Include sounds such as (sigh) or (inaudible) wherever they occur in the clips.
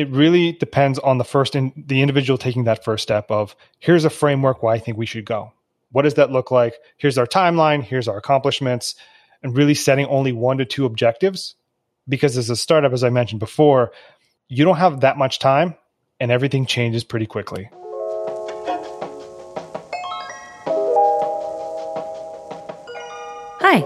it really depends on the first in the individual taking that first step of here's a framework why I think we should go. What does that look like? Here's our timeline, here's our accomplishments, and really setting only one to two objectives. Because as a startup, as I mentioned before, you don't have that much time and everything changes pretty quickly. Hi,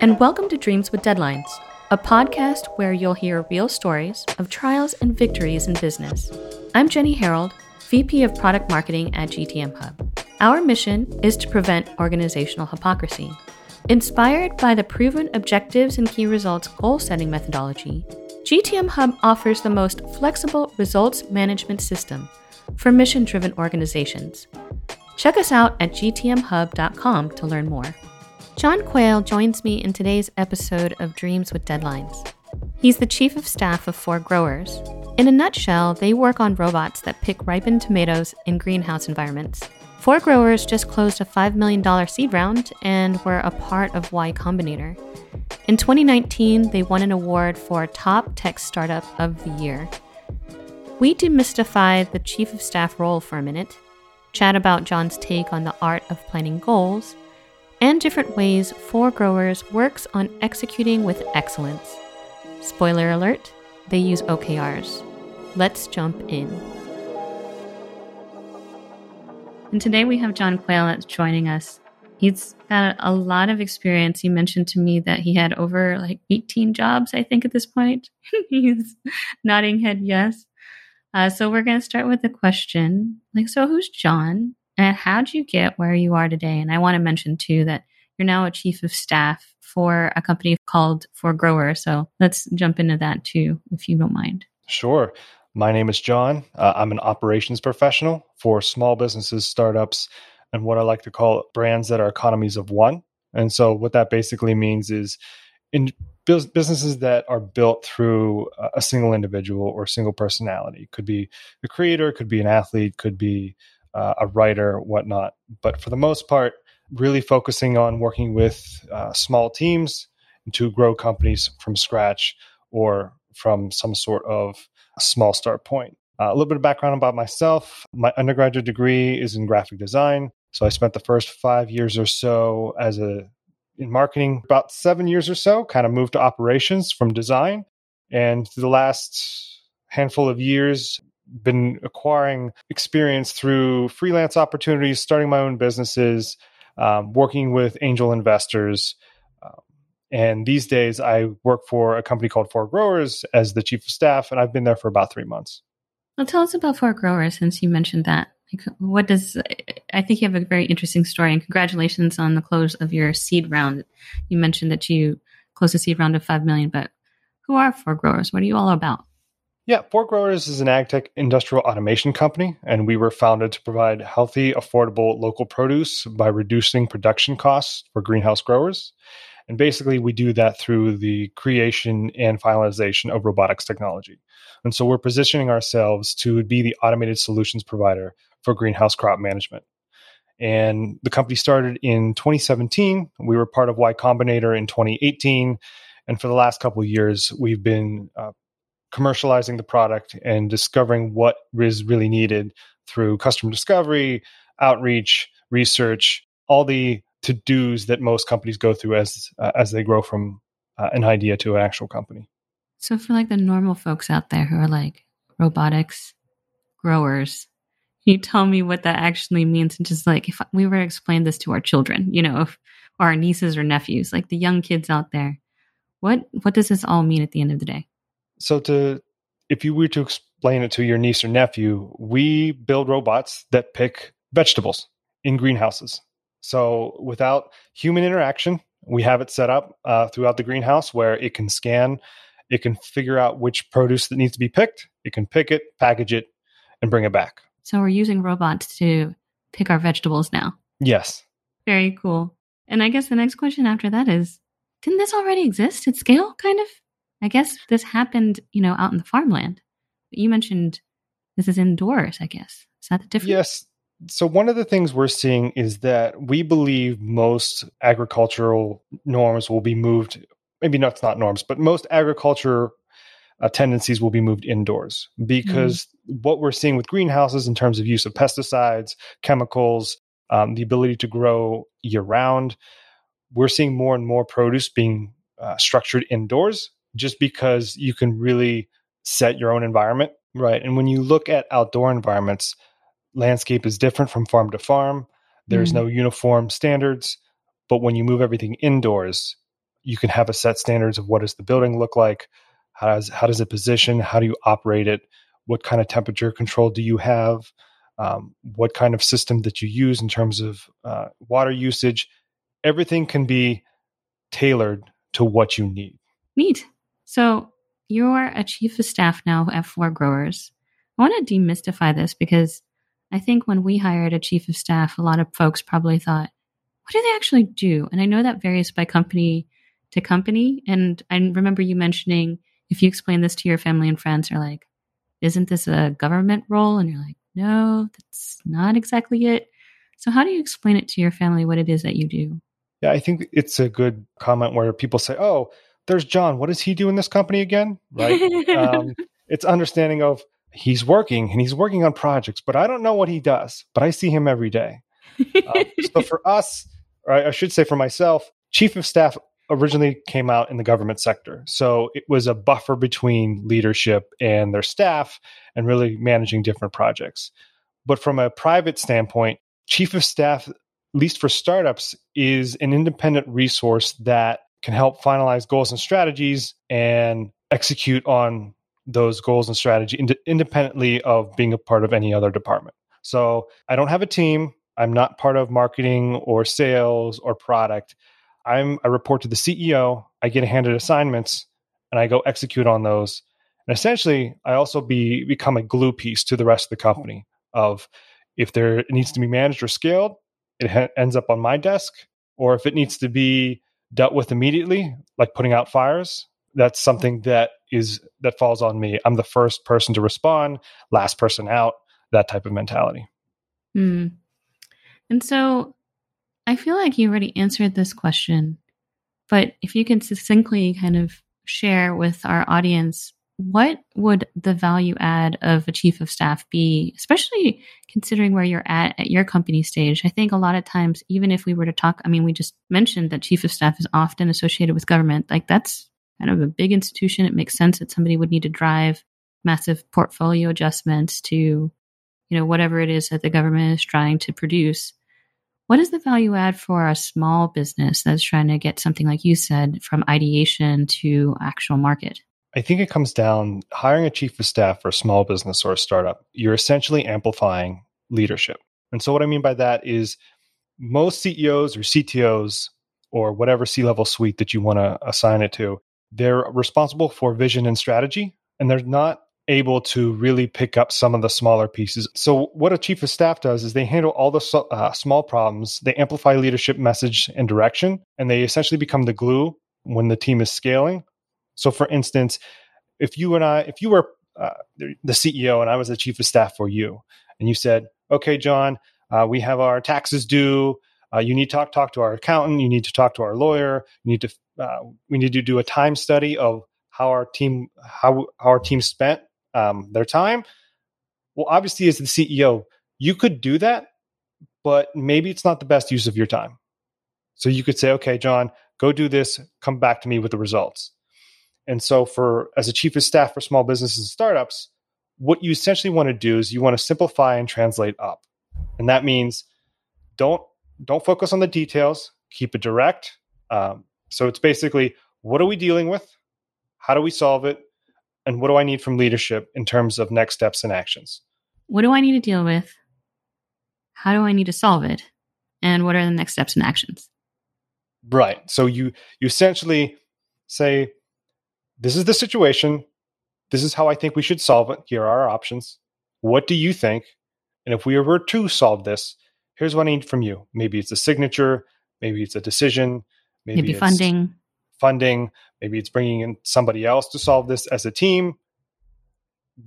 and welcome to Dreams with Deadlines a podcast where you'll hear real stories of trials and victories in business. I'm Jenny Harold, VP of Product Marketing at GTM Hub. Our mission is to prevent organizational hypocrisy. Inspired by the proven objectives and key results goal setting methodology, GTM Hub offers the most flexible results management system for mission driven organizations. Check us out at gtmhub.com to learn more. John Quayle joins me in today's episode of Dreams with Deadlines. He's the chief of staff of Four Growers. In a nutshell, they work on robots that pick ripened tomatoes in greenhouse environments. Four Growers just closed a $5 million seed round and were a part of Y Combinator. In 2019, they won an award for Top Tech Startup of the Year. We demystify the chief of staff role for a minute, chat about John's take on the art of planning goals, and different ways Four Growers works on executing with excellence. Spoiler alert, they use OKRs. Let's jump in. And today we have John Quayle joining us. He's got a lot of experience. He mentioned to me that he had over like 18 jobs, I think, at this point. (laughs) He's nodding head yes. Uh, so we're going to start with a question like, so who's John? And how'd you get where you are today? And I want to mention too that you're now a chief of staff for a company called Four Grower. So let's jump into that too, if you don't mind. Sure. My name is John. Uh, I'm an operations professional for small businesses, startups, and what I like to call brands that are economies of one. And so, what that basically means is in businesses that are built through a single individual or single personality, could be a creator, could be an athlete, could be uh, a writer, whatnot. But for the most part, really focusing on working with uh, small teams to grow companies from scratch or from some sort of small start point. Uh, a little bit of background about myself. My undergraduate degree is in graphic design. So I spent the first five years or so as a in marketing, about seven years or so, kind of moved to operations from design. And the last handful of years, been acquiring experience through freelance opportunities, starting my own businesses, um, working with angel investors. Um, and these days, I work for a company called Four Growers as the chief of staff, and I've been there for about three months. Well, tell us about Four Growers since you mentioned that. Like, what does I think you have a very interesting story, and congratulations on the close of your seed round. You mentioned that you closed a seed round of five million, but who are Four Growers? What are you all about? Yeah, Four Growers is an ag tech industrial automation company, and we were founded to provide healthy, affordable local produce by reducing production costs for greenhouse growers. And basically, we do that through the creation and finalization of robotics technology. And so we're positioning ourselves to be the automated solutions provider for greenhouse crop management. And the company started in 2017. We were part of Y Combinator in 2018. And for the last couple years, we've been uh, commercializing the product and discovering what is really needed through customer discovery, outreach, research, all the to dos that most companies go through as uh, as they grow from uh, an idea to an actual company. So for like the normal folks out there who are like robotics growers, you tell me what that actually means? And just like if we were to explain this to our children, you know, if, our nieces or nephews, like the young kids out there, what what does this all mean at the end of the day? So to if you were to explain it to your niece or nephew, we build robots that pick vegetables in greenhouses. So without human interaction, we have it set up uh, throughout the greenhouse where it can scan, it can figure out which produce that needs to be picked, it can pick it, package it, and bring it back. So we're using robots to pick our vegetables now. Yes. Very cool. And I guess the next question after that is didn't this already exist at scale, kind of? I guess this happened, you know, out in the farmland. But you mentioned this is indoors, I guess. Is that the difference? Yes. So, one of the things we're seeing is that we believe most agricultural norms will be moved, maybe not, not norms, but most agriculture uh, tendencies will be moved indoors because mm-hmm. what we're seeing with greenhouses in terms of use of pesticides, chemicals, um, the ability to grow year round, we're seeing more and more produce being uh, structured indoors just because you can really set your own environment. Right. And when you look at outdoor environments, landscape is different from farm to farm. There's mm-hmm. no uniform standards. But when you move everything indoors, you can have a set standards of what does the building look like, how does how does it position, how do you operate it, what kind of temperature control do you have, um, what kind of system that you use in terms of uh, water usage. Everything can be tailored to what you need. Neat. So you're a chief of staff now at Four Growers. I want to demystify this because I think when we hired a chief of staff, a lot of folks probably thought, what do they actually do? And I know that varies by company to company. And I remember you mentioning if you explain this to your family and friends, they're like, isn't this a government role? And you're like, no, that's not exactly it. So, how do you explain it to your family what it is that you do? Yeah, I think it's a good comment where people say, oh, there's John. What does he do in this company again? Right. um, (laughs) it's understanding of he's working and he's working on projects, but I don't know what he does, but I see him every day. Uh, so for (laughs) us, or I should say for myself, chief of staff originally came out in the government sector. So it was a buffer between leadership and their staff and really managing different projects. But from a private standpoint, chief of staff, at least for startups, is an independent resource that can help finalize goals and strategies and execute on those goals and strategy ind- independently of being a part of any other department. So I don't have a team. I'm not part of marketing or sales or product. I'm I report to the CEO. I get handed assignments and I go execute on those. And essentially, I also be become a glue piece to the rest of the company. Of if there needs to be managed or scaled, it ha- ends up on my desk. Or if it needs to be dealt with immediately, like putting out fires, that's something that is that falls on me. I'm the first person to respond, last person out. That type of mentality. Hmm. And so I feel like you already answered this question, but if you can succinctly kind of share with our audience, what would the value add of a chief of staff be, especially considering where you're at at your company stage? I think a lot of times, even if we were to talk, I mean, we just mentioned that chief of staff is often associated with government. Like that's kind of a big institution. It makes sense that somebody would need to drive massive portfolio adjustments to, you know, whatever it is that the government is trying to produce. What is the value add for a small business that's trying to get something like you said from ideation to actual market? I think it comes down hiring a chief of staff for a small business or a startup. You're essentially amplifying leadership. And so what I mean by that is most CEOs or CTOs or whatever C level suite that you want to assign it to, they're responsible for vision and strategy and they're not able to really pick up some of the smaller pieces. So, what a chief of staff does is they handle all the uh, small problems, they amplify leadership message and direction, and they essentially become the glue when the team is scaling. So, for instance, if you and I, if you were uh, the CEO and I was the chief of staff for you, and you said, "Okay, John, uh, we have our taxes due. Uh, you need to talk talk to our accountant. You need to talk to our lawyer. You need to uh, we need to do a time study of how our team how, how our team spent um, their time. Well, obviously, as the CEO, you could do that, but maybe it's not the best use of your time. So you could say, okay, John, go do this, come back to me with the results. And so, for as a chief of staff for small businesses and startups, what you essentially want to do is you want to simplify and translate up, and that means don't don't focus on the details, keep it direct. Um, so it's basically what are we dealing with, how do we solve it, and what do I need from leadership in terms of next steps and actions? What do I need to deal with? How do I need to solve it? And what are the next steps and actions? Right. So you you essentially say this is the situation. This is how I think we should solve it. Here are our options. What do you think? And if we were to solve this, here's what I need from you. Maybe it's a signature, maybe it's a decision, maybe, maybe funding. Funding, Maybe it's bringing in somebody else to solve this as a team.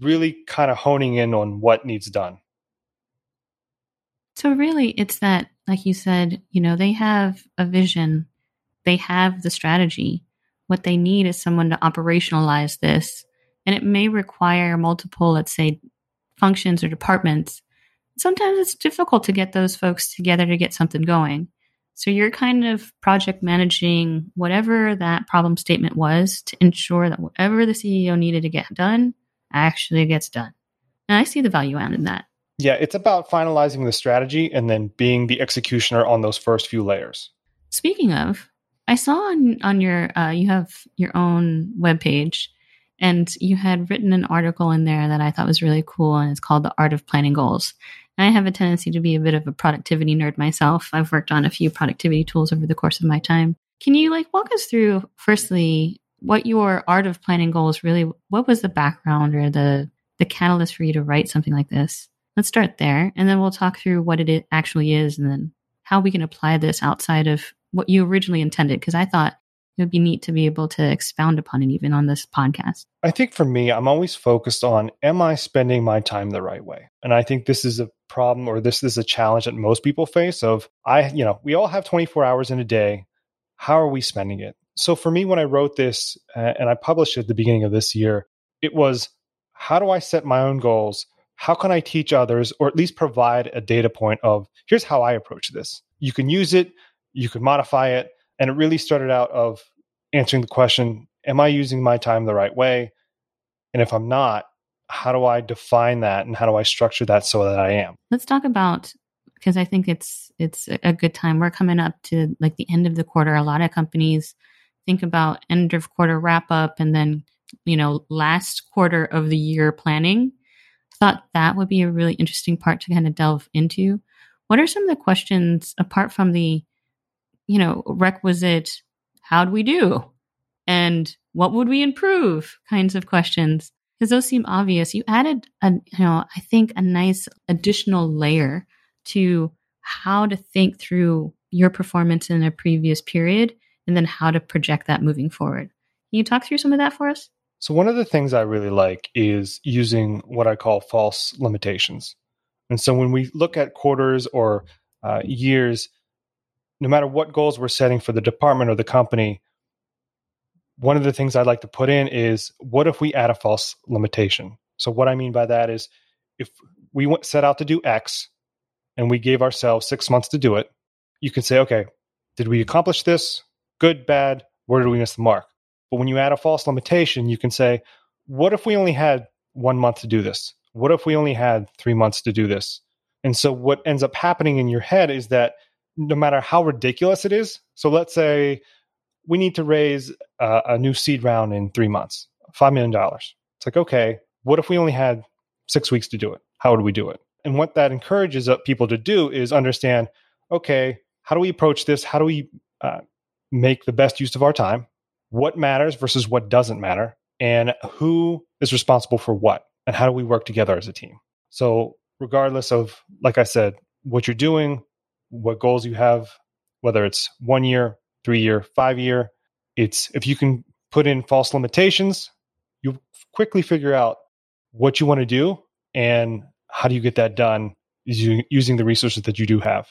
Really kind of honing in on what needs done. So, really, it's that, like you said, you know, they have a vision, they have the strategy. What they need is someone to operationalize this and it may require multiple, let's say, functions or departments. Sometimes it's difficult to get those folks together to get something going. So you're kind of project managing whatever that problem statement was to ensure that whatever the CEO needed to get done actually gets done. And I see the value add in that. Yeah, it's about finalizing the strategy and then being the executioner on those first few layers. Speaking of, I saw on on your uh, you have your own webpage and you had written an article in there that I thought was really cool and it's called The Art of Planning Goals. I have a tendency to be a bit of a productivity nerd myself. I've worked on a few productivity tools over the course of my time. Can you like walk us through firstly what your art of planning goals really what was the background or the the catalyst for you to write something like this? Let's start there and then we'll talk through what it actually is and then how we can apply this outside of what you originally intended because I thought it would be neat to be able to expound upon it even on this podcast. I think for me, I'm always focused on am I spending my time the right way? And I think this is a problem or this is a challenge that most people face of I, you know, we all have 24 hours in a day. How are we spending it? So for me, when I wrote this uh, and I published it at the beginning of this year, it was how do I set my own goals? How can I teach others or at least provide a data point of here's how I approach this? You can use it, you could modify it, and it really started out of answering the question am i using my time the right way? And if i'm not how do i define that and how do i structure that so that i am? Let's talk about because i think it's it's a good time. We're coming up to like the end of the quarter. A lot of companies think about end of quarter wrap up and then you know last quarter of the year planning. I thought that would be a really interesting part to kind of delve into. What are some of the questions apart from the you know, requisite, how do we do? And what would we improve kinds of questions? Because those seem obvious. You added a, you know, I think a nice additional layer to how to think through your performance in a previous period and then how to project that moving forward. Can you talk through some of that for us? So, one of the things I really like is using what I call false limitations. And so, when we look at quarters or uh, years, no matter what goals we're setting for the department or the company, one of the things I'd like to put in is what if we add a false limitation? So, what I mean by that is if we set out to do X and we gave ourselves six months to do it, you can say, okay, did we accomplish this? Good, bad, where did we miss the mark? But when you add a false limitation, you can say, what if we only had one month to do this? What if we only had three months to do this? And so, what ends up happening in your head is that no matter how ridiculous it is. So let's say we need to raise uh, a new seed round in three months, $5 million. It's like, okay, what if we only had six weeks to do it? How would we do it? And what that encourages people to do is understand, okay, how do we approach this? How do we uh, make the best use of our time? What matters versus what doesn't matter? And who is responsible for what? And how do we work together as a team? So, regardless of, like I said, what you're doing, what goals you have, whether it's one year, three year, five year. It's if you can put in false limitations, you quickly figure out what you want to do and how do you get that done using the resources that you do have.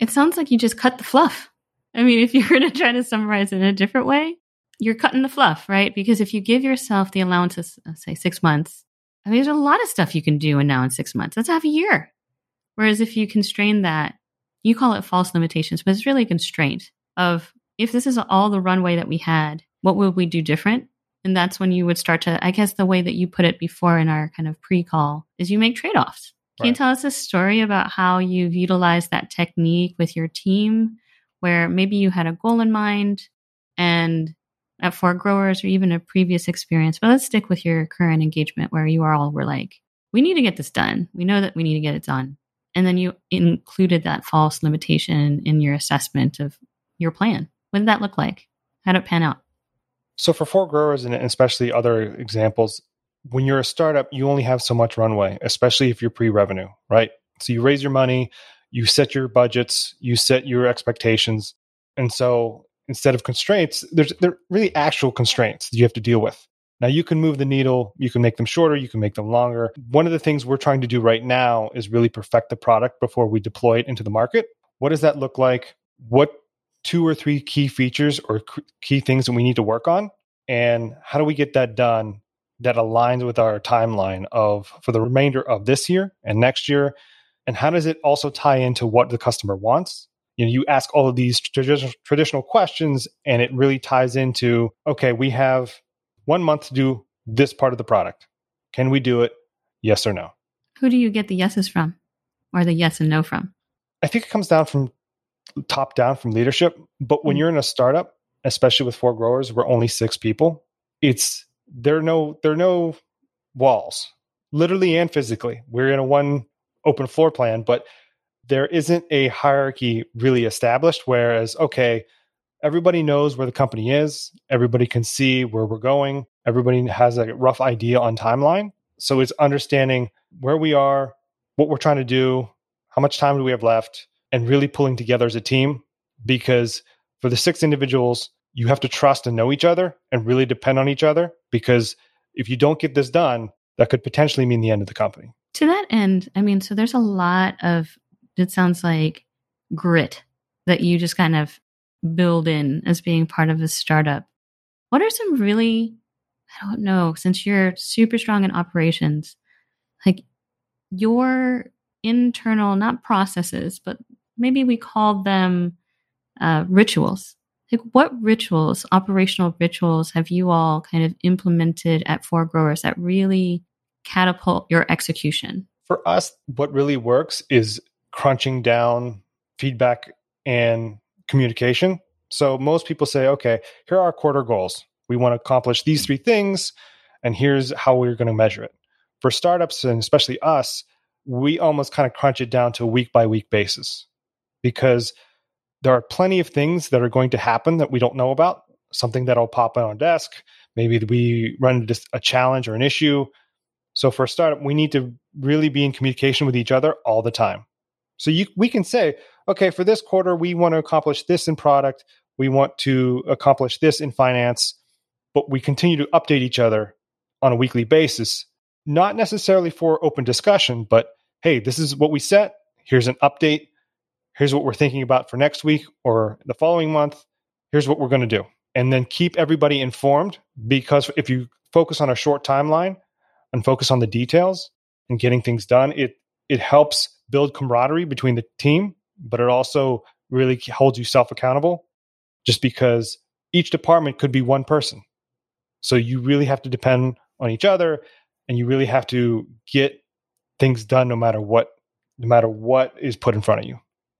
It sounds like you just cut the fluff. I mean, if (laughs) you're going to try to summarize it in a different way, you're cutting the fluff, right? Because if you give yourself the allowance of, uh, say, six months, I mean, there's a lot of stuff you can do in now in six months. That's half a year. Whereas if you constrain that you call it false limitations, but it's really a constraint of if this is all the runway that we had, what would we do different? And that's when you would start to, I guess, the way that you put it before in our kind of pre call is you make trade offs. Can right. you tell us a story about how you've utilized that technique with your team where maybe you had a goal in mind and at Four Growers or even a previous experience? But let's stick with your current engagement where you all were like, we need to get this done. We know that we need to get it done and then you included that false limitation in your assessment of your plan. What did that look like? How did it pan out? So, for Four Growers and especially other examples, when you're a startup, you only have so much runway, especially if you're pre revenue, right? So, you raise your money, you set your budgets, you set your expectations. And so, instead of constraints, there's there really actual constraints that you have to deal with. Now you can move the needle, you can make them shorter, you can make them longer. One of the things we're trying to do right now is really perfect the product before we deploy it into the market. What does that look like? What two or three key features or key things that we need to work on? And how do we get that done that aligns with our timeline of for the remainder of this year and next year? And how does it also tie into what the customer wants? You know, you ask all of these traditional questions and it really ties into okay, we have one month to do this part of the product. Can we do it? Yes or no? Who do you get the yeses from or the yes and no from? I think it comes down from top down from leadership. But when mm-hmm. you're in a startup, especially with four growers, we're only six people. It's there are no there are no walls, literally and physically. We're in a one open floor plan, but there isn't a hierarchy really established. Whereas, okay, everybody knows where the company is, everybody can see where we're going, everybody has a rough idea on timeline. So it's understanding where we are, what we're trying to do, how much time do we have left, and really pulling together as a team. Because for the six individuals, you have to trust and know each other and really depend on each other. Because if you don't get this done, that could potentially mean the end of the company. To that end, I mean, so there's a lot of, it sounds like grit that you just kind of build in as being part of a startup. What are some really, I don't know, since you're super strong in operations, like your internal, not processes, but maybe we call them uh, rituals. Like, what rituals, operational rituals, have you all kind of implemented at Four Growers that really catapult your execution? For us, what really works is crunching down feedback and communication. So most people say, okay, here are our quarter goals. We want to accomplish these three things, and here's how we're going to measure it. For startups, and especially us, we almost kind of crunch it down to a week by week basis because there are plenty of things that are going to happen that we don't know about. Something that'll pop on our desk. Maybe we run into a challenge or an issue. So for a startup, we need to really be in communication with each other all the time. So you, we can say, okay, for this quarter, we want to accomplish this in product. We want to accomplish this in finance, but we continue to update each other on a weekly basis, not necessarily for open discussion, but hey, this is what we set. Here's an update here's what we're thinking about for next week or the following month. Here's what we're going to do. And then keep everybody informed because if you focus on a short timeline and focus on the details and getting things done, it it helps build camaraderie between the team, but it also really holds you self accountable just because each department could be one person. So you really have to depend on each other and you really have to get things done no matter what no matter what is put in front of you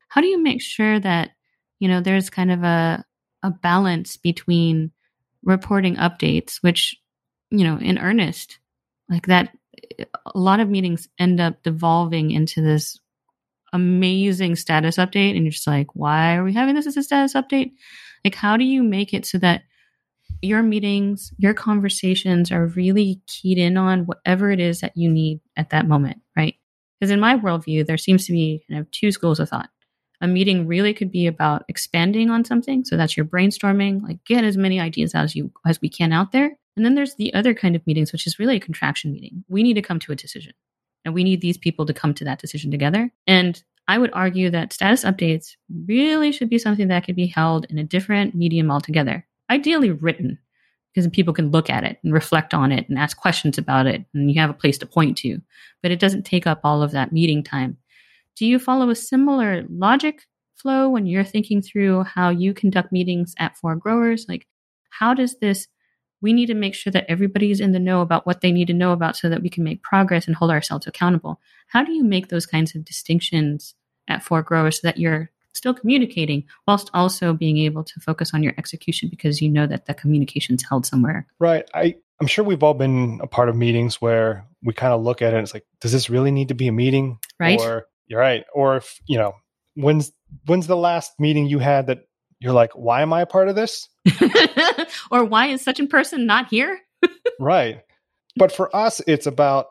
how do you make sure that you know there's kind of a a balance between reporting updates which you know in earnest like that eh, a lot of meetings end up devolving into this amazing status update and you're just like why are we having this as a status update like how do you make it so that your meetings your conversations are really keyed in on whatever it is that you need at that moment right because in my worldview there seems to be kind of two schools of thought a meeting really could be about expanding on something. So that's your brainstorming, like get as many ideas as you as we can out there. And then there's the other kind of meetings, which is really a contraction meeting. We need to come to a decision. And we need these people to come to that decision together. And I would argue that status updates really should be something that could be held in a different medium altogether, ideally written, because people can look at it and reflect on it and ask questions about it, and you have a place to point to. But it doesn't take up all of that meeting time. Do you follow a similar logic flow when you're thinking through how you conduct meetings at Four Growers? Like, how does this? We need to make sure that everybody's in the know about what they need to know about so that we can make progress and hold ourselves accountable. How do you make those kinds of distinctions at Four Growers so that you're still communicating whilst also being able to focus on your execution because you know that the communication's held somewhere? Right. I, I'm sure we've all been a part of meetings where we kind of look at it and it's like, does this really need to be a meeting? Right. Or you're right. Or if, you know, when's when's the last meeting you had that you're like, why am I a part of this? (laughs) or why is such a person not here? (laughs) right. But for us, it's about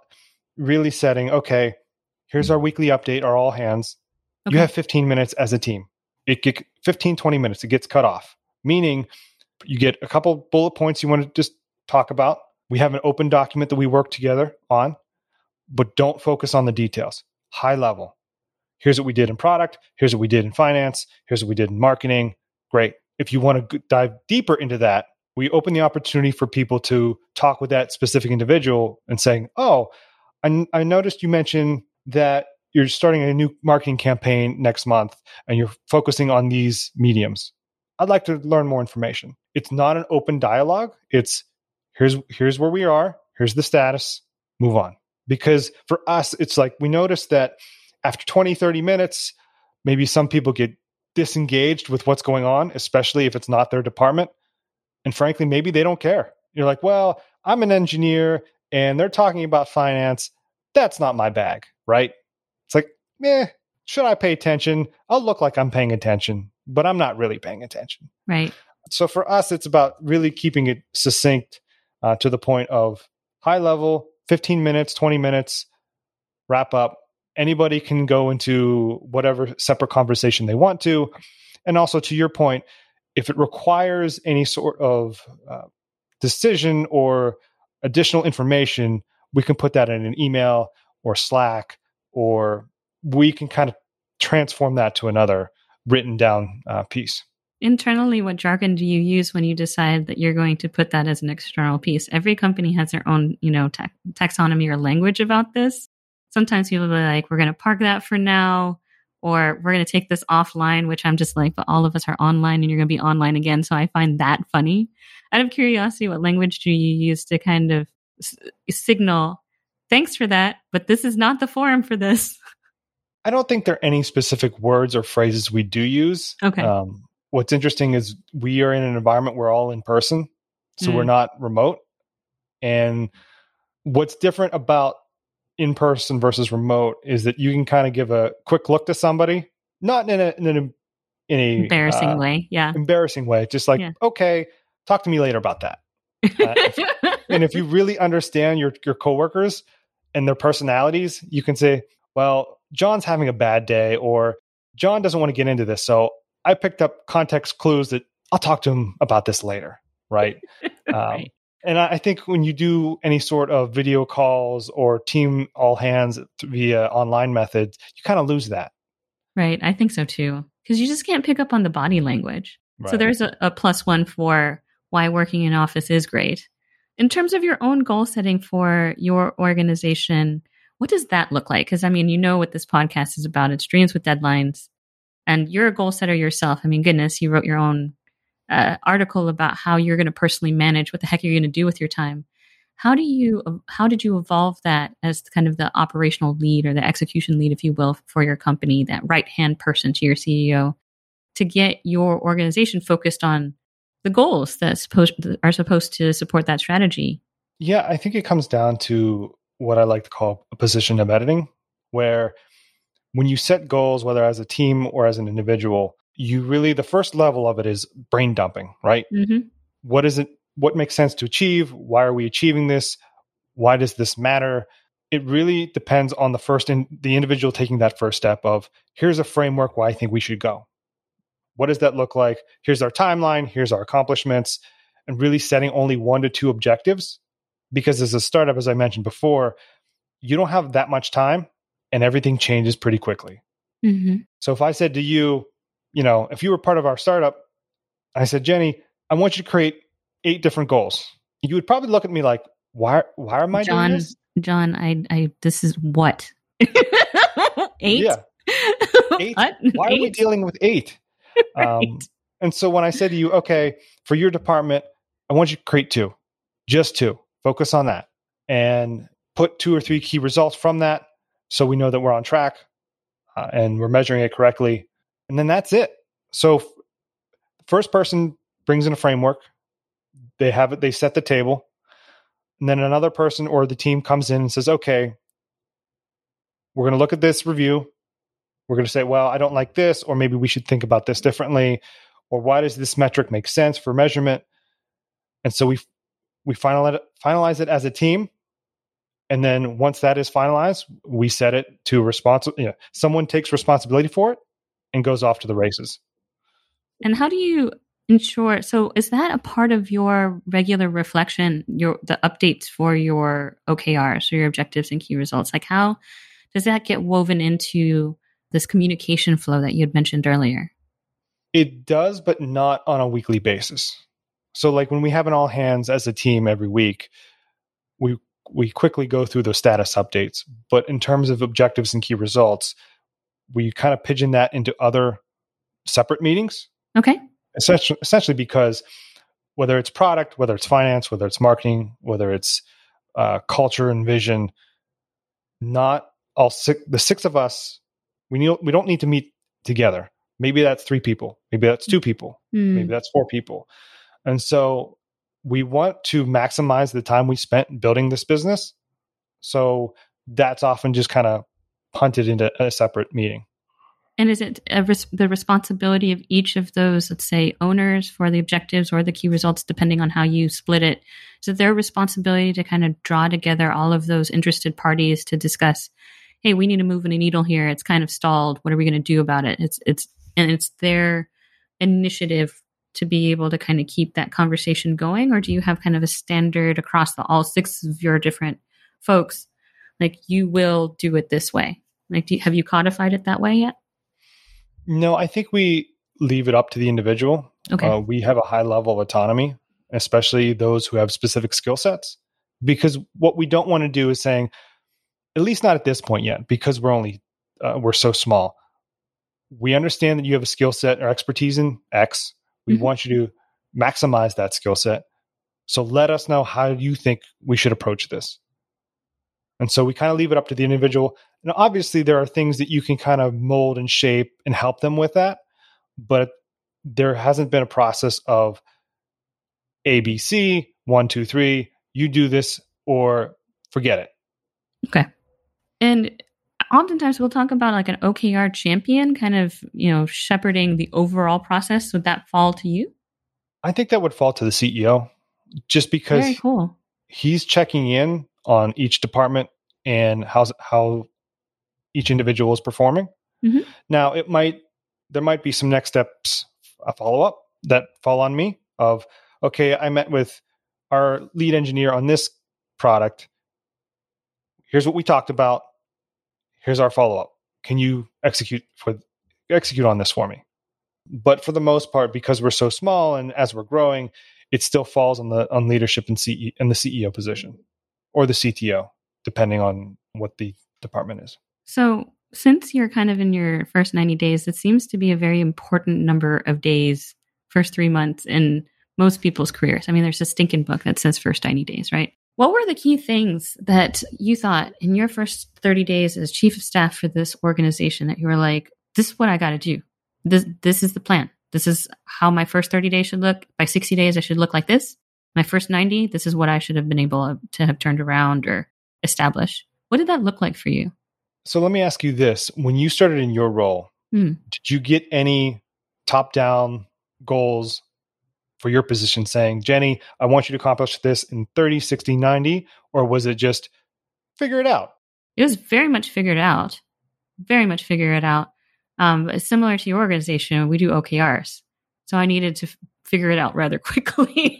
really setting, okay, here's our weekly update, our all hands. Okay. You have 15 minutes as a team. It get 15, 20 minutes, it gets cut off. Meaning you get a couple bullet points you want to just talk about. We have an open document that we work together on, but don't focus on the details. High level here's what we did in product, here's what we did in finance, here's what we did in marketing. Great. If you want to dive deeper into that, we open the opportunity for people to talk with that specific individual and saying, "Oh, I, I noticed you mentioned that you're starting a new marketing campaign next month and you're focusing on these mediums. I'd like to learn more information." It's not an open dialogue. It's here's here's where we are, here's the status, move on. Because for us, it's like we notice that after 20, 30 minutes, maybe some people get disengaged with what's going on, especially if it's not their department. And frankly, maybe they don't care. You're like, well, I'm an engineer and they're talking about finance. That's not my bag, right? It's like, eh, should I pay attention? I'll look like I'm paying attention, but I'm not really paying attention. Right. So for us, it's about really keeping it succinct uh, to the point of high level, 15 minutes, 20 minutes, wrap up. Anybody can go into whatever separate conversation they want to. And also, to your point, if it requires any sort of uh, decision or additional information, we can put that in an email or Slack, or we can kind of transform that to another written down uh, piece. Internally, what jargon do you use when you decide that you're going to put that as an external piece? Every company has their own, you know, taxonomy or language about this. Sometimes people will be like, "We're going to park that for now." or we're going to take this offline, which I'm just like, but all of us are online and you're going to be online again. So I find that funny. Out of curiosity, what language do you use to kind of s- signal, thanks for that, but this is not the forum for this? (laughs) I don't think there are any specific words or phrases we do use. Okay. Um, what's interesting is we are in an environment where we're all in person, so mm. we're not remote. And what's different about in person versus remote is that you can kind of give a quick look to somebody, not in a in, a, in a embarrassing uh, way, yeah, embarrassing way, just like yeah. okay, talk to me later about that. Uh, if, (laughs) and if you really understand your your coworkers and their personalities, you can say, "Well, John's having a bad day," or "John doesn't want to get into this." So I picked up context clues that I'll talk to him about this later, right? (laughs) Um, right and I think when you do any sort of video calls or team all hands via online methods, you kind of lose that. Right. I think so too. Because you just can't pick up on the body language. Right. So there's a, a plus one for why working in office is great. In terms of your own goal setting for your organization, what does that look like? Because I mean, you know what this podcast is about. It's dreams with deadlines. And you're a goal setter yourself. I mean, goodness, you wrote your own uh, article about how you're going to personally manage what the heck you're going to do with your time. How do you how did you evolve that as kind of the operational lead or the execution lead, if you will, for your company, that right hand person to your CEO, to get your organization focused on the goals that are supposed to support that strategy? Yeah, I think it comes down to what I like to call a position of editing, where when you set goals, whether as a team or as an individual, you really the first level of it is brain dumping, right? Mm-hmm. What is it? What makes sense to achieve? Why are we achieving this? Why does this matter? It really depends on the first in the individual taking that first step of here's a framework why I think we should go. What does that look like? Here's our timeline, here's our accomplishments, and really setting only one to two objectives. Because as a startup, as I mentioned before, you don't have that much time and everything changes pretty quickly. Mm-hmm. So if I said to you, you know, if you were part of our startup, I said, Jenny, I want you to create eight different goals. You would probably look at me like, why, why am I John, doing this? John, I, I, this is what? (laughs) eight? Yeah. (laughs) Eight? What? Why eight? are we dealing with eight? (laughs) right. um, and so when I said to you, okay, for your department, I want you to create two, just two, focus on that and put two or three key results from that. So we know that we're on track uh, and we're measuring it correctly and then that's it. So first person brings in a framework. They have it. They set the table, and then another person or the team comes in and says, "Okay, we're going to look at this review. We're going to say, well, I don't like this, or maybe we should think about this differently, or why does this metric make sense for measurement?" And so we we finalize it, finalize it as a team, and then once that is finalized, we set it to responsible. You know, someone takes responsibility for it, and goes off to the races. And how do you ensure? So, is that a part of your regular reflection, your the updates for your OKRs, so your objectives and key results? Like, how does that get woven into this communication flow that you had mentioned earlier? It does, but not on a weekly basis. So like when we have an all hands as a team every week, we we quickly go through those status updates. But in terms of objectives and key results, we kind of pigeon that into other separate meetings. Okay. Essentially, essentially because whether it's product, whether it's finance, whether it's marketing, whether it's uh, culture and vision, not all six, the six of us, we need, we don't need to meet together. Maybe that's three people. Maybe that's two people. Mm. Maybe that's four people. And so we want to maximize the time we spent building this business. So that's often just kind of punted into a separate meeting. And is it res- the responsibility of each of those, let's say, owners for the objectives or the key results, depending on how you split it? Is it their responsibility to kind of draw together all of those interested parties to discuss, hey, we need to move in a needle here. It's kind of stalled. What are we going to do about it? It's it's and it's their initiative to be able to kind of keep that conversation going, or do you have kind of a standard across the all six of your different folks? Like you will do it this way. Like, you, have you codified it that way yet? No, I think we leave it up to the individual. Okay. Uh, we have a high level of autonomy, especially those who have specific skill sets. Because what we don't want to do is saying, at least not at this point yet, because we're only uh, we're so small. We understand that you have a skill set or expertise in X. We Mhm. want you to maximize that skill set. So let us know how you think we should approach this. And so we kind of leave it up to the individual. And obviously, there are things that you can kind of mold and shape and help them with that. But there hasn't been a process of ABC, one, two, three, you do this or forget it. Okay. And oftentimes we'll talk about like an OKR champion kind of, you know, shepherding the overall process. Would that fall to you? I think that would fall to the CEO just because cool. he's checking in on each department and how's how each individual is performing. Mhm. Now, it might there might be some next steps, a follow up that fall on me of okay, I met with our lead engineer on this product. Here's what we talked about. Here's our follow up. Can you execute for execute on this for me? But for the most part, because we're so small and as we're growing, it still falls on the on leadership and CE and the CEO position or the CTO, depending on what the department is. So, since you're kind of in your first 90 days, it seems to be a very important number of days, first three months in most people's careers. I mean, there's a stinking book that says first 90 days, right? What were the key things that you thought in your first 30 days as chief of staff for this organization that you were like, this is what I got to do? This, this is the plan. This is how my first 30 days should look. By 60 days, I should look like this. My first 90, this is what I should have been able to have turned around or established. What did that look like for you? So let me ask you this: When you started in your role, Hmm. did you get any top-down goals for your position saying, Jenny, I want you to accomplish this in 30, 60, 90? Or was it just figure it out? it was very much figured out very much figure it out um, similar to your organization we do okrs so i needed to f- figure it out rather (laughs) quickly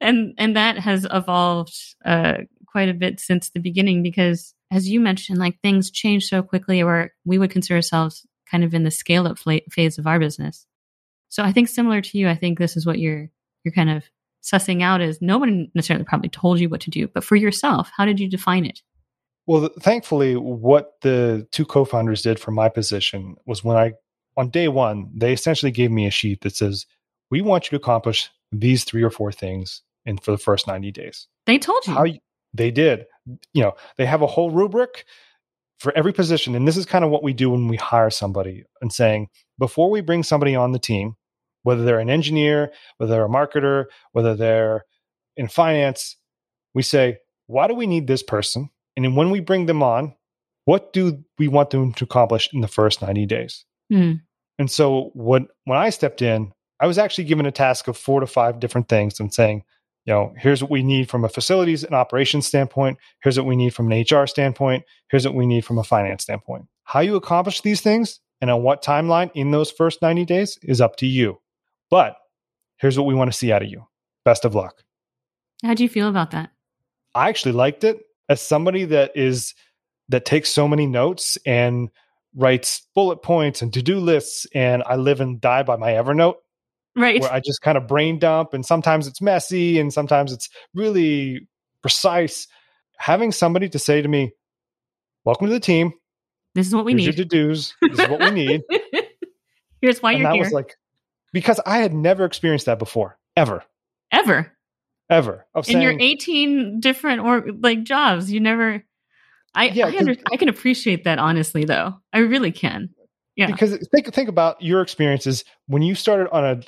and and that has evolved uh, quite a bit since the beginning because as you mentioned like things change so quickly where we would consider ourselves kind of in the scale up phase of our business. So i think similar to you i think this is what you're you're kind of sussing out is no one necessarily probably told you what to do but for yourself how did you define it? Well, th- thankfully, what the two co founders did for my position was when I, on day one, they essentially gave me a sheet that says, We want you to accomplish these three or four things in for the first 90 days. they told you. How you, they did. You know, they have a whole rubric for every position. And this is kind of what we do when we hire somebody and saying, before we bring somebody on the team, whether they're an engineer, whether they're a marketer, whether they're in finance, we say, why do we need this person? And then when we bring them on, what do we want them to accomplish in the first 90 days? Hmm. And so when when I stepped in, I was actually given a task of four to five different things and saying, you know, here's what we need from a facilities and operations standpoint. Here's what we need from an HR standpoint. Here's what we need from a finance standpoint. How you accomplish these things and on what timeline in those first 90 days is up to you. But here's what we want to see out of you. Best of luck. How do you feel about that? I actually liked it as somebody that is that takes so many notes and writes bullet points and to-do lists and I live and die by my Evernote. Right? Where I just kind of brain dump, and sometimes it's messy, and sometimes it's really precise. Having somebody to say to me, "Welcome to the team. This is what we Here's need. your to dos. This is what we need." (laughs) Here's why and you're that here. was like because I had never experienced that before, ever, Ever ever. Of in saying, your 18 different or like jobs, you never. I Yeah, I, under, I can appreciate that honestly, though. I really can. Yeah. because think think about your experiences when you started on a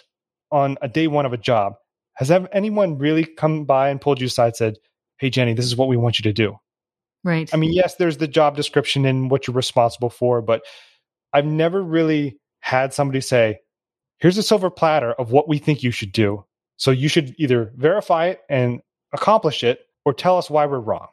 on a day one of a job. Has anyone really come by and pulled you aside and said, "Hey, Jenny, this is what we want you to do"? Right. I mean, yes, there's the job description and what you're responsible for, but I've never really had somebody say, "Here's a silver platter of what we think you should do." So you should either verify it and accomplish it, or tell us why we're wrong.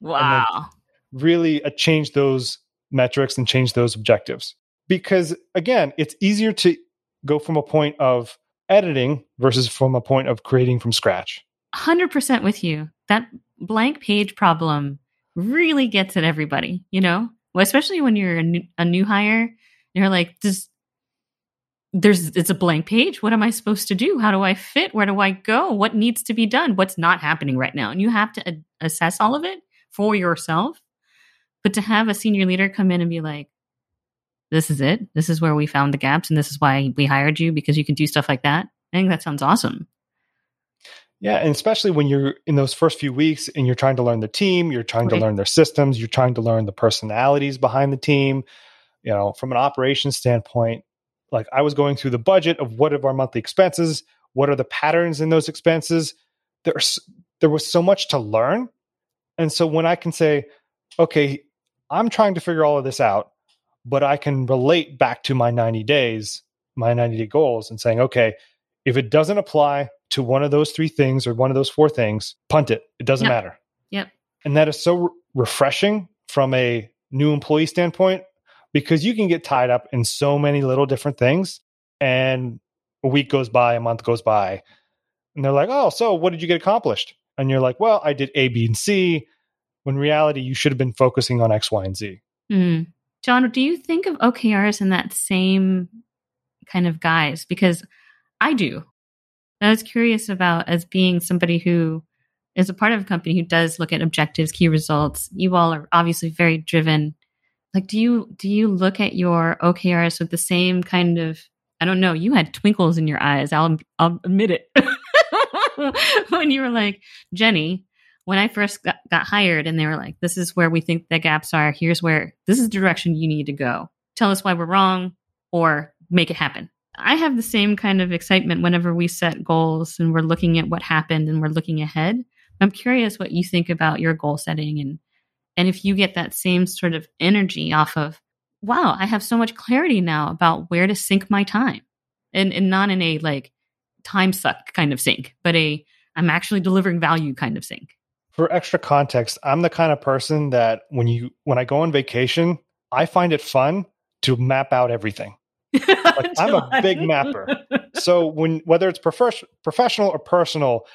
wow. really uh, change those metrics and change those objectives. Because again, it's easier to go from a point of editing versus from a point of creating from scratch. 100% with you. That blank page problem really gets at everybody, you know? Well, especially when you're a new, a new hire, you're like, this, there's, it's a blank page. What am I supposed to do? How do I fit? Where do I go? What needs to be done? What's not happening right now? And you have to assess all of it for yourself. But to have a senior leader come in and be like, this is it. This is where we found the gaps, and this is why we hired you because you can do stuff like that. I think that sounds awesome. Yeah, and especially when you're in those first few weeks and you're trying to learn the team, you're trying Right. to learn their systems, you're trying to learn the personalities behind the team. You know, from an operations standpoint, like I was going through the budget of what are our monthly expenses, what are the patterns in those expenses. There's there was so much to learn. And so when I can say, okay, I'm trying to figure all of this out, but I can relate back to my 90 days, my 90 day goals, and saying, okay, if it doesn't apply to one of those three things or one of those four things, punt it. It doesn't Yep. matter. Yep. And that is so re- refreshing from a new employee standpoint because you can get tied up in so many little different things. And a week goes by, a month goes by, and they're like, oh, so what did you get accomplished? And you're like, well, I did A, B, and C. When reality, you should have been focusing on X, Y, and Z. Mm. John, do you think of OKRs in that same kind of guise? Because I do. I was curious about as being somebody who is a part of a company who does look at objectives, key results. You all are obviously very driven. Like, do you do you look at your OKRs with the same kind of? I don't know. You had twinkles in your eyes. I'll I'll admit it. (laughs) when you were like Jenny, when I first got, got hired and they were like, this is where we think the gaps are. Here's where this is the direction you need to go. Tell us why we're wrong or make it happen. I have the same kind of excitement whenever we set goals and we're looking at what happened and we're looking ahead. I'm curious what you think about your goal setting and and if you get that same sort of energy off of, wow, I have so much clarity now about where to sink my time. And and not in a like time suck kind of sink, but a I'm actually delivering value kind of sink. For extra context, I'm the kind of person that when you when I go on vacation, I find it fun to map out everything. Like, (laughs) I'm a big mapper. so when whether it's prof- professional or personal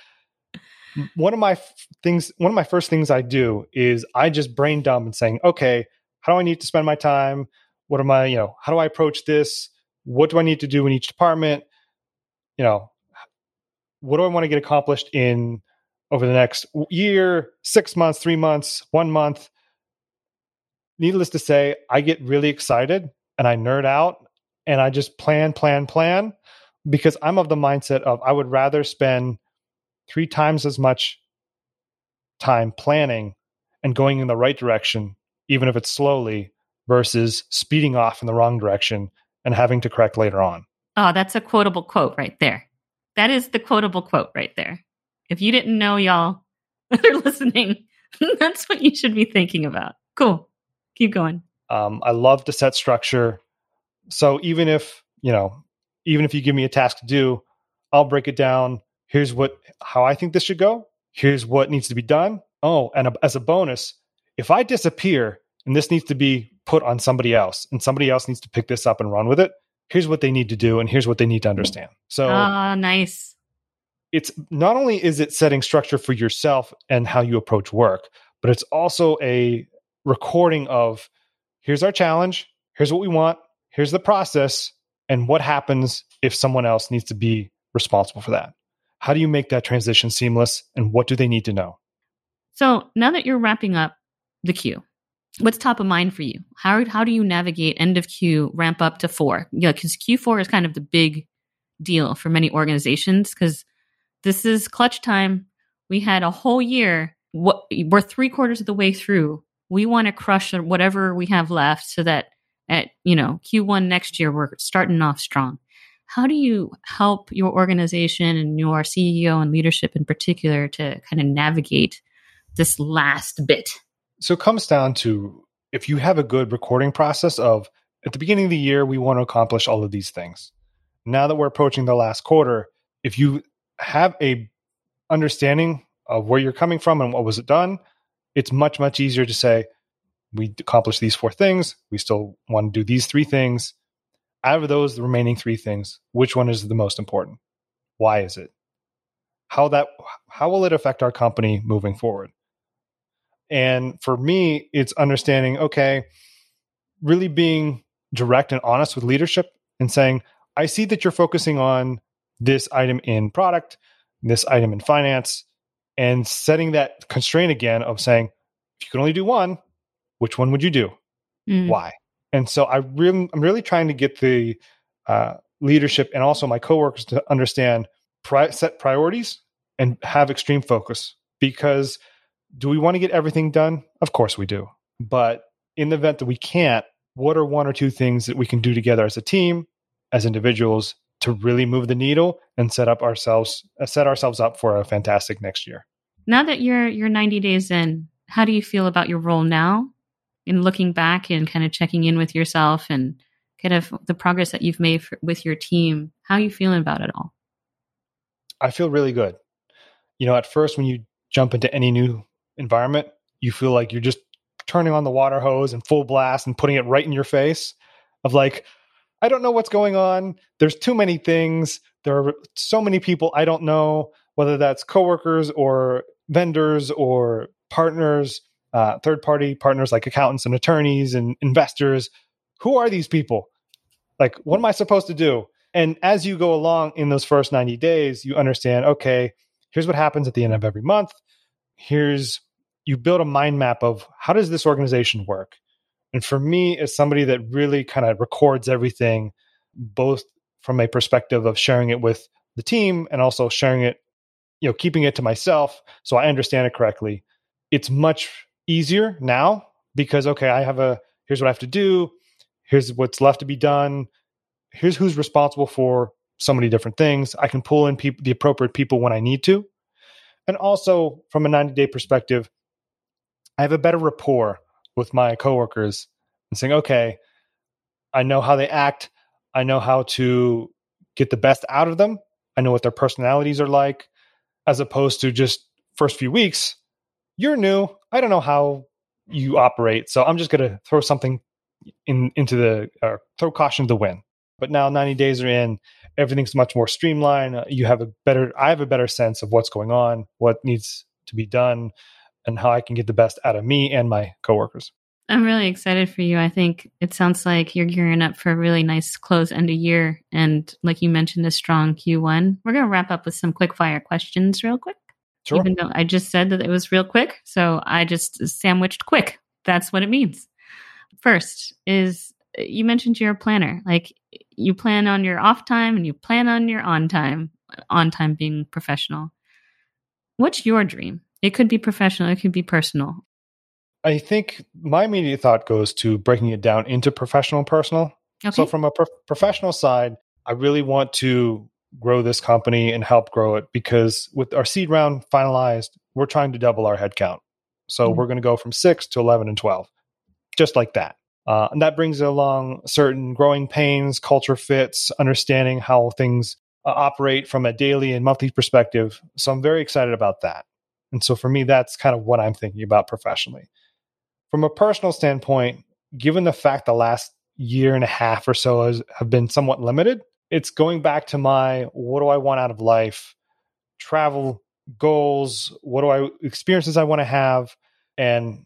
one of my f- things one of my first things i do is i just brain dump and saying okay how do i need to spend my time what am i you know how do i approach this what do i need to do in each department you know what do i want to get accomplished in over the next year six months three months one month needless to say i get really excited and i nerd out and i just plan plan plan because i'm of the mindset of i would rather spend three times as much time planning and going in the right direction, even if it's slowly, versus speeding off in the wrong direction and having to correct later on. Oh, that's a quotable quote right there. That is the quotable quote right there. If you didn't know, y'all (laughs) that are listening, (laughs) that's what you should be thinking about. Cool. Keep going. Um, I love to set structure. So even if, you know, even if you give me a task to do, I'll break it down. Here's what, how I think this should go. Here's what needs to be done. Oh, and a, as a bonus, if I disappear and this needs to be put on somebody else and somebody else needs to pick this up and run with it, here's what they need to do and here's what they need to understand. So Oh, nice. It's not only is it setting structure for yourself and how you approach work, but it's also a recording of here's our challenge, here's what we want, here's the process, And what happens if someone else needs to be responsible for that? How do you make that transition seamless? And what do they need to know? So now that you're wrapping up the queue, what's top of mind for you? How, how do you navigate end of queue, ramp up to four? Yeah, because Q4 is kind of the big deal for many organizations because this is clutch time. We had a whole year. What, we're three quarters of the way through. We want to crush whatever we have left so that at you know Q1 next year we're starting off strong. How do you help your organization and your CEO and leadership in particular to kind of navigate this last bit? So it comes down to if you have a good recording process of at the beginning of the year we want to accomplish all of these things. Now that we're approaching the last quarter, if you have a understanding of where you're coming from and what was it done, it's much much easier to say we accomplished these four things. We still want to do these three things. Out of those, the remaining three things, which one is the most important? Why is it? How that how will it affect our company moving forward? And for me, it's understanding, okay, really being direct and honest with leadership and saying, I see that you're focusing on this item in product, this item in finance, and setting that constraint again of saying, if you can only do one, which one would you do? Mm. Why? And so I really, I'm really trying to get the uh, leadership and also my coworkers to understand pri- set priorities and have extreme focus. Because do we want to get everything done? Of course we do. But in the event that we can't, what are one or two things that we can do together as a team, as individuals, to really move the needle and set up ourselves uh, set ourselves up for a fantastic next year. Now that you're you're 90 days in, how do you feel about your role now in looking back and kind of checking in with yourself and kind of the progress that you've made for, with your team, how are you feeling about it all? I feel really good. You know, at first, when you jump into any new environment, you feel like you're just turning on the water hose and full blast and putting it right in your face of like, I don't know what's going on. There's too many things. There are so many people I don't know, whether that's coworkers or vendors or partners uh, third party partners like accountants and attorneys and investors. Who are these people? Like, what am I supposed to do? And as you go along in those first 90 days, you understand okay, here's what happens at the end of every month. Here's, you build a mind map of how does this organization work? And for me, as somebody that really kind of records everything, both from a perspective of sharing it with the team and also sharing it, you know, keeping it to myself so I understand it correctly, it's much easier now because okay, I have a here's what I have to do, here's what's left to be done, here's who's responsible for so many different things. I can pull in people the appropriate people when I need to. And also from a 90 day perspective, I have a better rapport with my coworkers and saying, okay, I know how they act. I know how to get the best out of them. I know what their personalities are like, as opposed to just first few weeks, you're new. I don't know how you operate, so I'm just going to throw something in into the uh, throw caution to the wind. But now 90 days are in, everything's much more streamlined. You have a better, I have a better sense of what's going on, what needs to be done, and how I can get the best out of me and my coworkers. I'm really excited for you. I think it sounds like you're gearing up for a really nice close end of year. And like you mentioned, a strong Q1. We're going to wrap up with some quick fire questions real quick. Sure. Even though I just said that it was real quick. So I just sandwiched quick. That's what it means. First is you mentioned you're a planner. Like you plan on your off time and you plan on your on time, on time being professional. What's your dream? It could be professional, it could be personal. I think my immediate thought goes to breaking it down into professional and personal. Okay. So, from a pro- professional side, I really want to grow this company and help grow it because with our seed round finalized, we're trying to double our headcount. So mm-hmm. we're going to go from six to 11 and 12, just like that. Uh, and that brings along certain growing pains, culture fits, understanding how things uh, operate from a daily and monthly perspective. So I'm very excited about that. And so for me, that's kind of what I'm thinking about professionally. From a personal standpoint, given the fact the last year and a half or so has, have been somewhat limited, it's going back to my what do I want out of life, travel goals, what do I experiences I want to have, and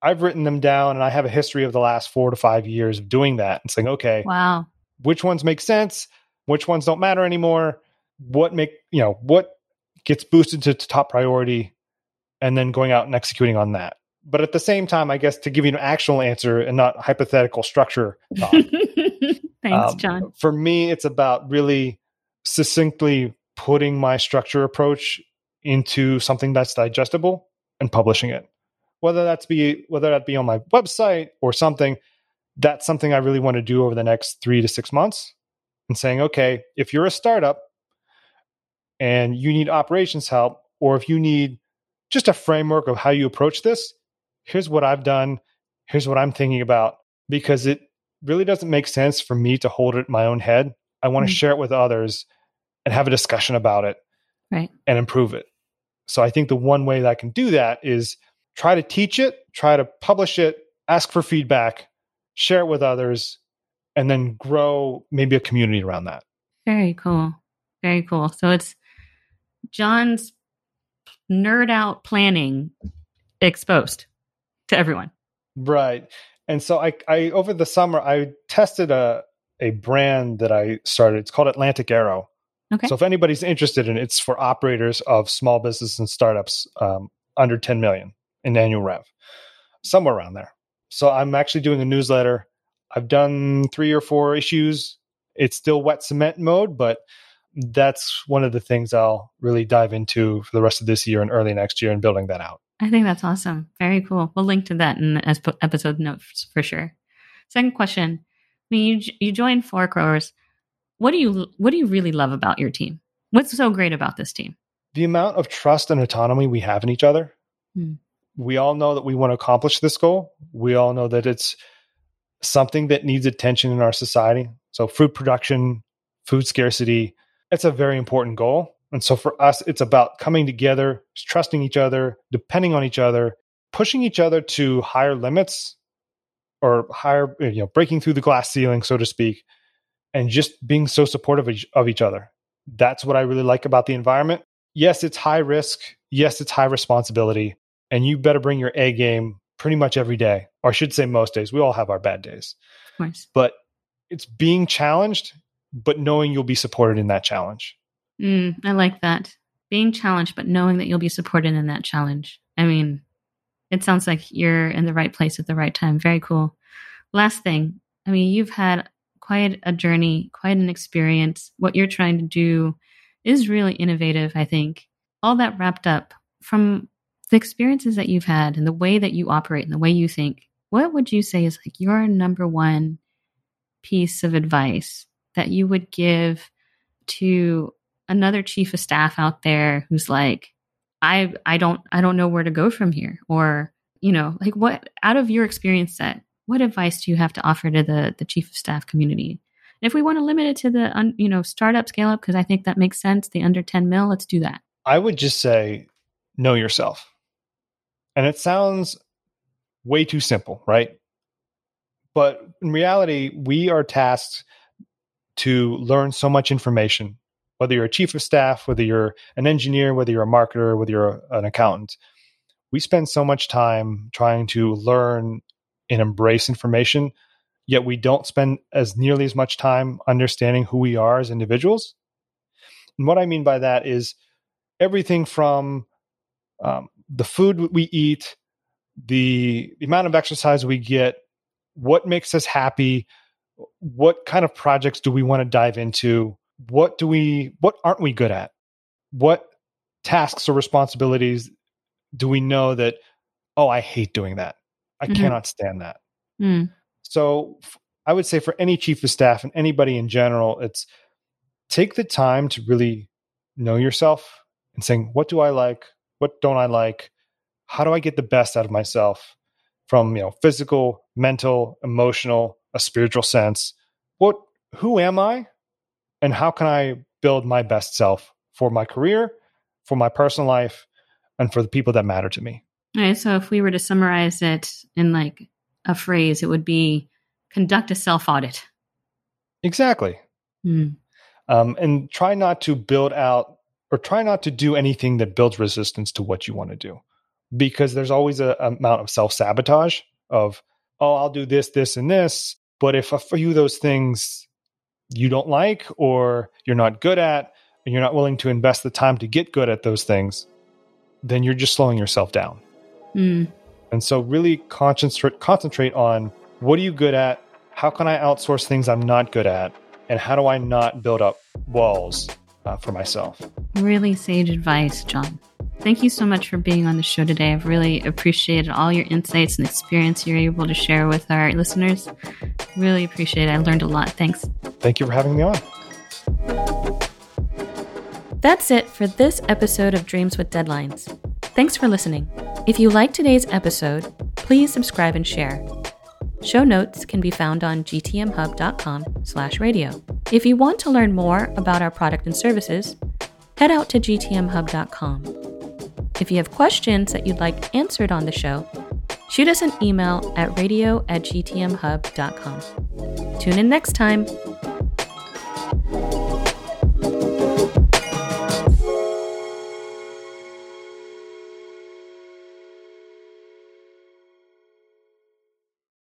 I've written them down, and I have a history of the last four to five years of doing that and saying, okay, wow, which ones make sense, which ones don't matter anymore, what make, you know, what gets boosted to, to top priority, and then going out and executing on that. But at the same time, I guess to give you an actual answer and not hypothetical structure. (laughs) Thanks, um, John. For me, it's about really succinctly putting my structure approach into something that's digestible and publishing it. Whether that's be whether that be on my website or something, that's something I really want to do over the next three to six months. And saying, okay, if you're a startup and you need operations help, or if you need just a framework of how you approach this, here's what I've done, here's what I'm thinking about, because it really doesn't make sense for me to hold it in my own head. I want to mm-hmm. share it with others and have a discussion about it right. and improve it. So I think the one way that I can do that is try to teach it, try to publish it, ask for feedback, share it with others, and then grow maybe a community around that. Very cool. Very cool. So it's John's nerd out planning exposed to everyone. Right. And so I, I over the summer I tested a a brand that I started. It's called Atlantic Arrow. Okay. So if anybody's interested in it, it's for operators of small business and startups um, under 10 million in annual rev, somewhere around there. So I'm actually doing a newsletter. I've done three or four issues. It's still wet cement mode, but that's one of the things I'll really dive into for the rest of this year and early next year and building that out. I think that's awesome. Very cool. We'll link to that in the episode notes for sure. Second question. I mean, you, you joined Four Growers. What do you what do you really love about your team? What's so great about this team? The amount of trust and autonomy we have in each other. Hmm. We all know that we want to accomplish this goal. We all know that it's something that needs attention in our society. So food production, food scarcity, it's a very important goal. And so for us, it's about coming together, trusting each other, depending on each other, pushing each other to higher limits or higher, you know, breaking through the glass ceiling, so to speak, and just being so supportive of each, other. That's what I really like about the environment. Yes, it's high risk. Yes, it's high responsibility. And you better bring your A game pretty much every day, or I should say most days. We all have our bad days. But it's being challenged, but knowing you'll be supported in that challenge. Mm, I like that. Being challenged, but knowing that you'll be supported in that challenge. I mean, it sounds like you're in the right place at the right time. Very cool. Last thing, I mean, you've had quite a journey, quite an experience. What you're trying to do is really innovative, I think. All that wrapped up from the experiences that you've had and the way that you operate and the way you think. What would you say is like your number one piece of advice that you would give to another chief of staff out there who's like i i don't i don't know where to go from here or you know like what out of your experience set what advice do you have to offer to the the chief of staff community? And if we want to limit it to the un, you know startup scale up because i think that makes sense the under 10 mil let's do that. I would just say know yourself. And it sounds way too simple right? But in reality we are tasked to learn so much information whether you're a chief of staff, whether you're an engineer, whether you're a marketer, whether you're an accountant. We spend so much time trying to learn and embrace information, yet we don't spend as nearly as much time understanding who we are as individuals. And what I mean by that is everything from um, the food we eat, the, the amount of exercise we get, what makes us happy, what kind of projects do we want to dive into, what do we what aren't we good at? What tasks or responsibilities do we know that oh i hate doing that. I mm-hmm. cannot stand that. Mm. so i would say for any chief of staff and anybody in general it's take the time to really know yourself and saying what do i like? What don't i like? How do i get the best out of myself from you know physical mental emotional a spiritual sense what who am i and how can I build my best self for my career, for my personal life, and for the people that matter to me. All right. So if we were to summarize it in like a phrase, it would be conduct a self audit. Exactly. Mm. Um, and try not to build out or try not to do anything that builds resistance to what you want to do because there's always a, a amount of self sabotage of, oh, I'll do this, this, and this. But if a few of those things you don't like or you're not good at, and you're not willing to invest the time to get good at those things, then you're just slowing yourself down. Mm. And so, really concentrate concentrate on what are you good at? How can I outsource things I'm not good at? And how do I not build up walls uh, for myself? Really sage advice, John. Thank you so much for being on the show today. I've really appreciated all your insights and experience you're able to share with our listeners. Really appreciate it. I learned a lot. Thanks. Thank you for having me on. That's it for this episode of Dreams with Deadlines. Thanks for listening. If you liked today's episode, please subscribe and share. Show notes can be found on gtmhub.com/radio. If you want to learn more about our product and services, head out to gtmhub.com. If you have questions that you'd like answered on the show, shoot us an email at radio at gtmhub.com. Tune in next time.